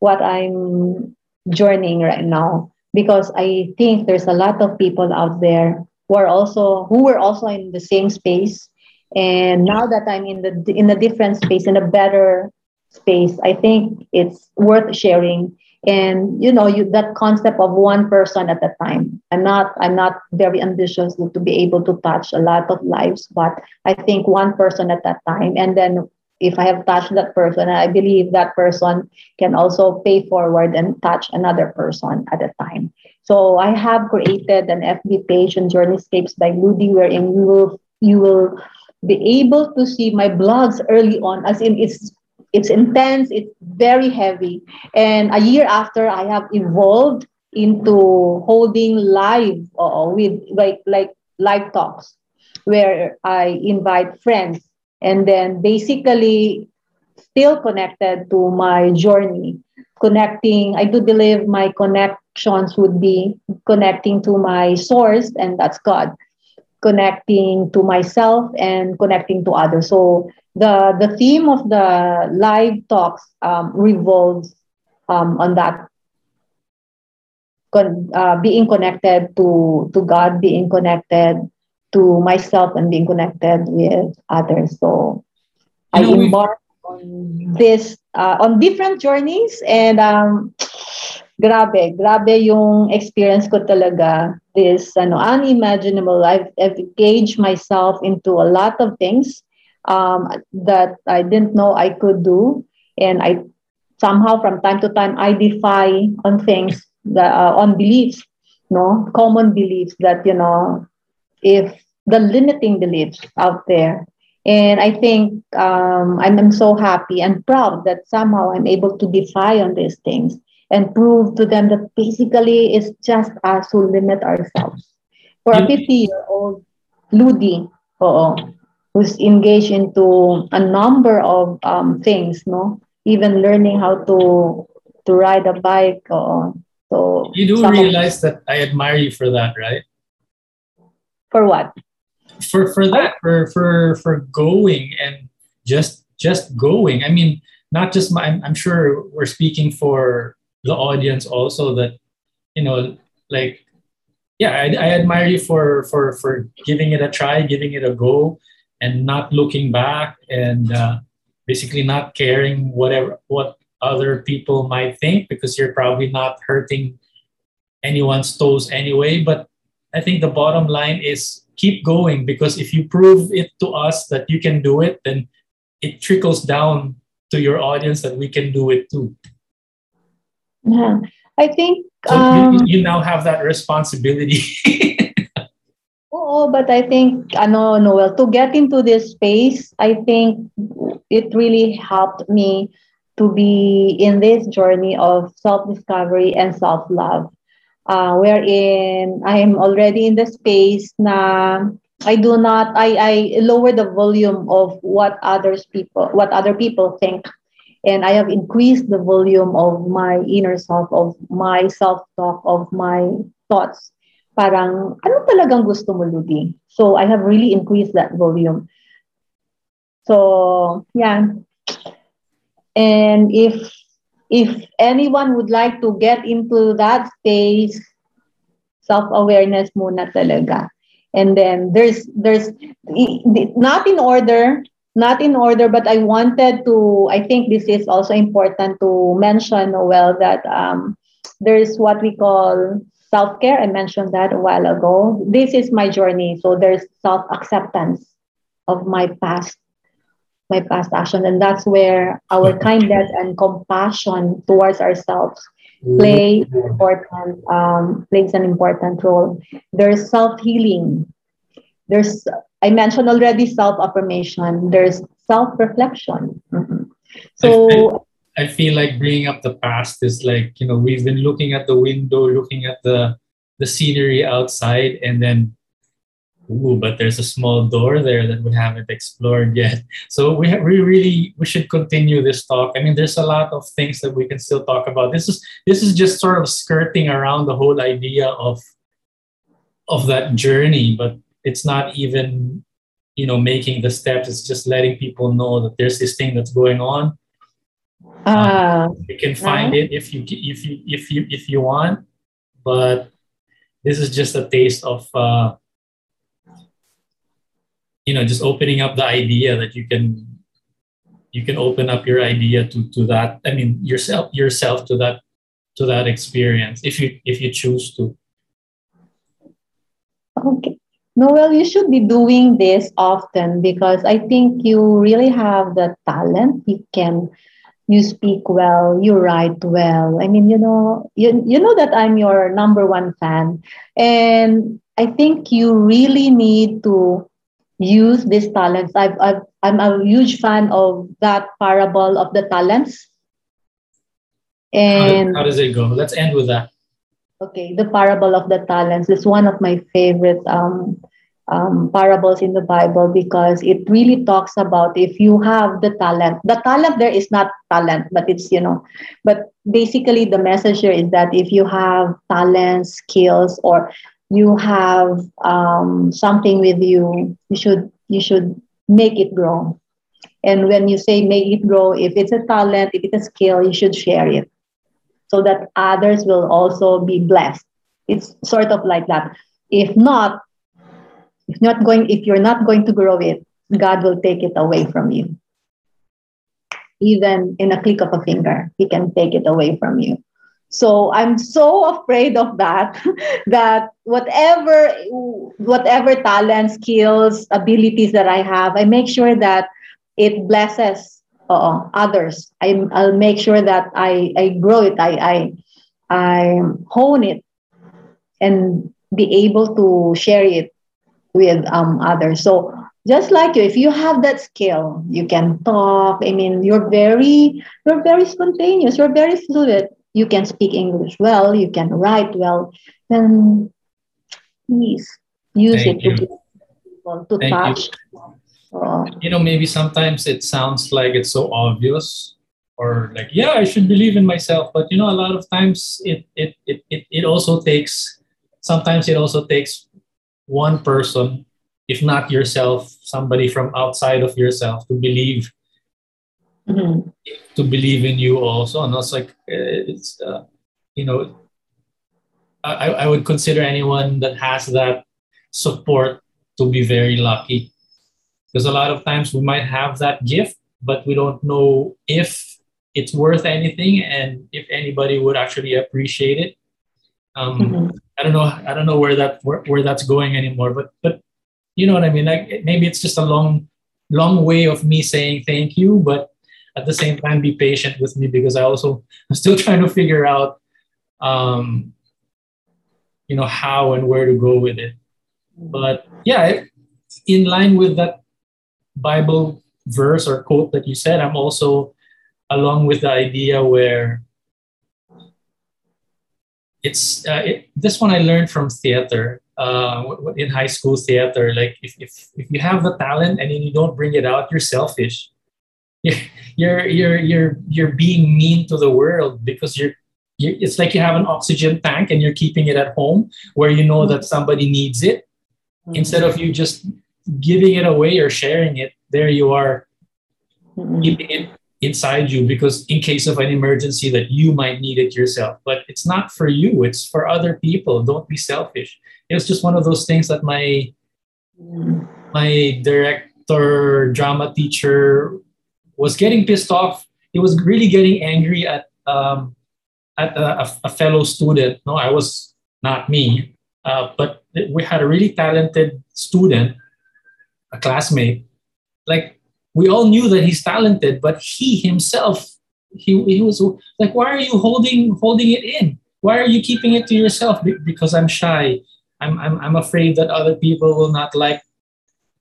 what I'm journeying right now because I think there's a lot of people out there who are also who were also in the same space and now that i'm in the in a different space in a better space i think it's worth sharing. And you know you that concept of one person at a time. I'm not i'm not very ambitious to be able to touch a lot of lives but i think one person at that time. And then if i have touched that person i believe that person can also pay forward and touch another person at a time. So i have created an fb page on journeyscapes by Ludy wherein you will you will be able to see my blogs early on, as in it's it's intense, it's very heavy. And a year after, I have evolved into holding live uh, with like like live talks where I invite friends. And then basically still connected to my journey. Connecting i do believe my connections would be connecting to my source and that's god connecting to myself and connecting to others. So the the theme of the live talks um, revolves um, on that con- uh, being connected to to God, being connected to myself, and being connected with others. So you know, I embark on this uh, on different journeys and um, grabe, grabe yung experience ko talaga. This ano, unimaginable. I've, I've engaged myself into a lot of things um, that I didn't know I could do. And I somehow from time to time, I defy on things, that, uh, on beliefs, no, common beliefs that, you know, if the limiting beliefs out there. And I think um, I'm, I'm so happy and proud that somehow I'm able to defy on these things and prove to them that basically it's just us who limit ourselves. For a 50 year old Ludy, oo, who's engaged into a number of um, things, no? Even learning how to to ride a bike. Oo. So you do realize that I admire you for that, right? For what? For for that, for for for going and just just going. I mean, not just my. I'm, I'm sure we're speaking for the audience also that you know like yeah I, I admire you for for for giving it a try giving it a go and not looking back and uh, basically not caring whatever what other people might think because you're probably not hurting anyone's toes anyway. But I think the bottom line is keep going because if you prove it to us that you can do it, then it trickles down to your audience that we can do it too. Yeah. I think So um, you, you now have that responsibility. oh, but I think, I ano, Noel, to get into this space, I think it really helped me to be in this journey of self-discovery and self-love. Uh, wherein I am already in the space na I do not, I, I lower the volume of what others people, what other people think. And I have increased the volume of my inner self, of my self-talk, of my thoughts parang ano talagang gusto mo? So I have really increased that volume. So yeah. And if if anyone would like to get into that space, self-awareness muna talaga. And then there's there's not in order, not in order, but I wanted to. I think this is also important to mention, Noel, that um, there's what we call self care. I mentioned that a while ago. This is my journey. So there's self acceptance of my past, my past action, and that's where our kindness and compassion towards ourselves play important um, plays an important role. There's self healing. There's I mentioned already self affirmation. There's self reflection. Mm-hmm. So I feel like bringing up the past is like you know we've been looking at the window, looking at the the scenery outside, and then ooh, but there's a small door there that we haven't explored yet. So we have, we really we should continue this talk. I mean, there's a lot of things that we can still talk about. This is this is just sort of skirting around the whole idea of of that journey, but it's not even you know making the steps. It's just letting people know that there's this thing that's going on uh, you can find it if you if you if you if you want, but this is just a taste of uh, you know just opening up the idea that you can you can open up your idea to to that. I mean yourself yourself to that to that experience if you if you choose to. Okay. Noel, you should be doing this often because I think you really have the talent. You can you speak well, you write well. I mean, you know, you, you know that I'm your number one fan. And I think you really need to use these talents. I've, I've, I'm a huge fan of that parable of the talents. And how, how does it go? Let's end with that. Okay, the parable of the talents is one of my favorite um, um, parables in the Bible because it really talks about if you have the talent. The talent there is not talent, but it's, you know, but basically the message here is that if you have talents, skills, or you have um, something with you, you should you should make it grow. And when you say make it grow, if it's a talent, if it's a skill, you should share it so that others will also be blessed. It's sort of like that. If not, if not going, if you're not going to grow it, God will take it away from you. Even in a click of a finger, He can take it away from you. So I'm so afraid of that, that whatever, whatever talent, skills, abilities that I have, I make sure that it blesses uh, others. I, will make sure that I, I grow it, I, I, I hone it, and be able to share it with um, others. So just like you, if you have that skill, you can talk. I mean, you're very, you're very spontaneous. You're very fluid. You can speak English well. You can write well. Then please use Thank it you. to people, to Thank touch. You. You know, maybe sometimes it sounds like it's so obvious or like, yeah, I should believe in myself. But you know, a lot of times it it it it, it also takes sometimes it also takes one person, if not yourself, somebody from outside of yourself to believe mm-hmm. to believe in you also. And it's like it's uh, you know, I, I would consider anyone that has that support to be very lucky. Because a lot of times we might have that gift, but we don't know if it's worth anything and if anybody would actually appreciate it. Um, mm-hmm. I don't know. I don't know where that where, where that's going anymore. But but you know what I mean. Like maybe it's just a long long way of me saying thank you, but at the same time be patient with me because I also I'm still trying to figure out um, you know how and where to go with it. But yeah, in line with that Bible verse or quote that you said, I'm also along with the idea where it's uh, it, this one I learned from theater uh, in high school theater. Like if, if if you have the talent and then you don't bring it out, you're selfish. You're you're you're you're being mean to the world because you're, you're it's like you have an oxygen tank and you're keeping it at home where you know that somebody needs it mm-hmm. instead of you just giving it away or sharing it. There you are mm-hmm. keeping it inside you because in case of an emergency that you might need it yourself. But it's not for you it's for other people. Don't be selfish. It was just one of those things that my my director drama teacher was getting pissed off. He was really getting angry at um, at a, a, fellow student. No i was not me. Uh, but we had a really talented student a classmate like we all knew that he's talented, but he himself, he, he was like, why are you holding holding it in? Why are you keeping it to yourself? Because I'm shy. I'm, I'm, I'm afraid that other people will not like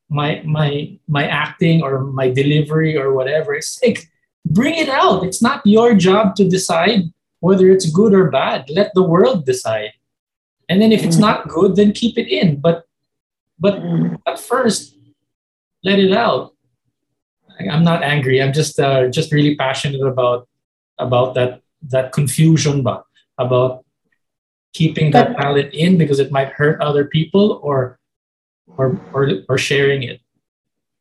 my my my acting or my delivery or whatever. It's like bring it out. It's not your job to decide whether it's good or bad. Let the world decide. And then if it's mm. not good, then keep it in. But but mm. at first, let it out. I'm not angry. I'm just uh, just really passionate about about that that confusion ba, about keeping that talent in because it might hurt other people or or or, or sharing it.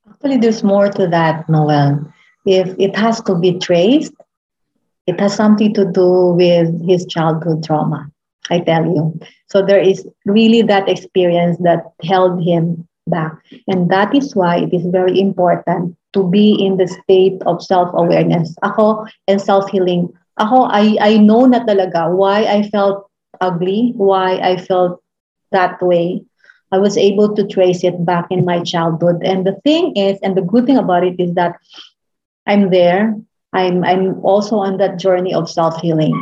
Actually, there's more to that, Noel. If it has to be traced, it has something to do with his childhood trauma. I tell you. So there is really that experience that held him back. And that is why it is very important to be in the state of self-awareness. Ako and self-healing. Ako, I, I know na talaga why I felt ugly, why I felt that way. I was able to trace it back in my childhood. And the thing is, and the good thing about it is that I'm there. I'm, I'm also on that journey of self-healing.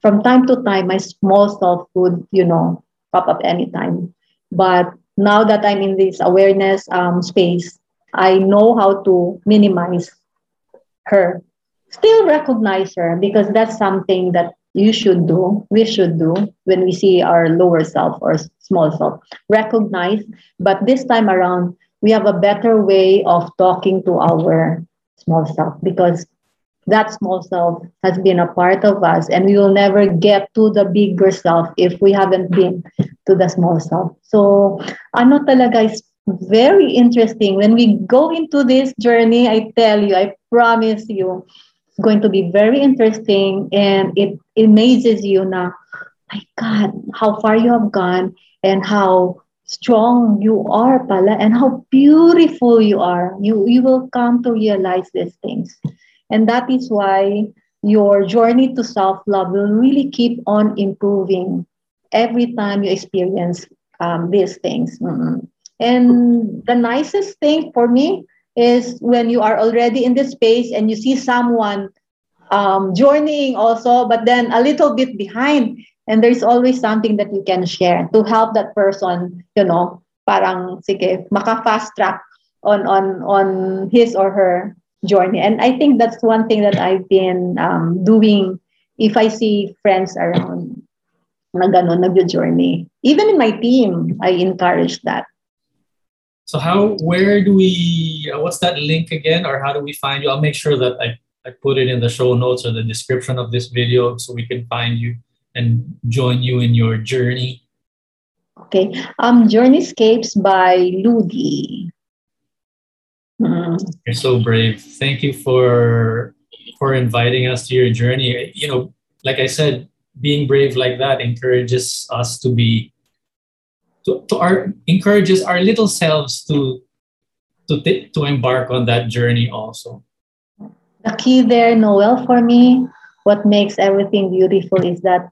From time to time, my small self would, you know, pop up anytime. But now that I'm in this awareness um, space, I know how to minimize her. Still recognize her because that's something that you should do, we should do when we see our lower self or small self. Recognize, but this time around, we have a better way of talking to our small self because that small self has been a part of us and we will never get to the bigger self if we haven't been to the small self. So ano talaga is very interesting. When we go into this journey, I tell you, I promise you, it's going to be very interesting and it amazes you now. My God, how far you have gone and how strong you are pala and how beautiful you are. You, you will come to realize these things. And that is why your journey to self-love will really keep on improving every time you experience um, these things. Mm-hmm. And the nicest thing for me is when you are already in this space and you see someone um, journeying also, but then a little bit behind. And there's always something that you can share to help that person, you know, parang sige, maka-fast track on on on his or her journey. And I think that's one thing that I've been um, doing if I see friends around na gano'n, nag-journey. Even in my team, I encourage that. So how, where do we, uh, what's that link again, or how do we find you? I'll make sure that I, I put it in the show notes or the description of this video so we can find you and join you in your journey. Okay, um, Journeyscapes by Ludy. Mm. You're so brave. Thank you for for inviting us to your journey. You know, like I said, being brave like that encourages us to be to, to our encourages our little selves to to to embark on that journey also The key there, Noel, for me, what makes everything beautiful is that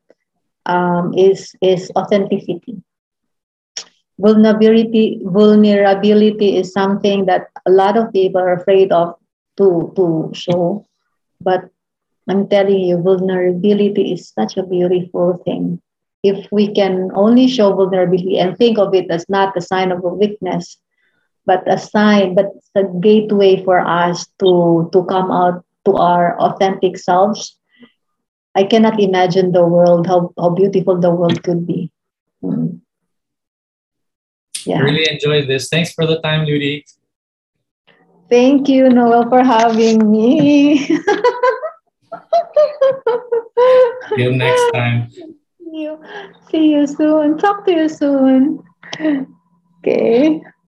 um, is is authenticity. Vulnerability vulnerability is something that a lot of people are afraid of to to show, but I'm telling you, vulnerability is such a beautiful thing. If we can only show vulnerability and think of it as not a sign of a weakness, but a sign, but a gateway for us to, to come out to our authentic selves, I cannot imagine the world, how, how beautiful the world could be. Mm. Yeah. Really enjoyed this. Thanks for the time, Ludy. Thank you, Noel, for having me. Till next time. See you. See you soon. Talk to you soon. Okay.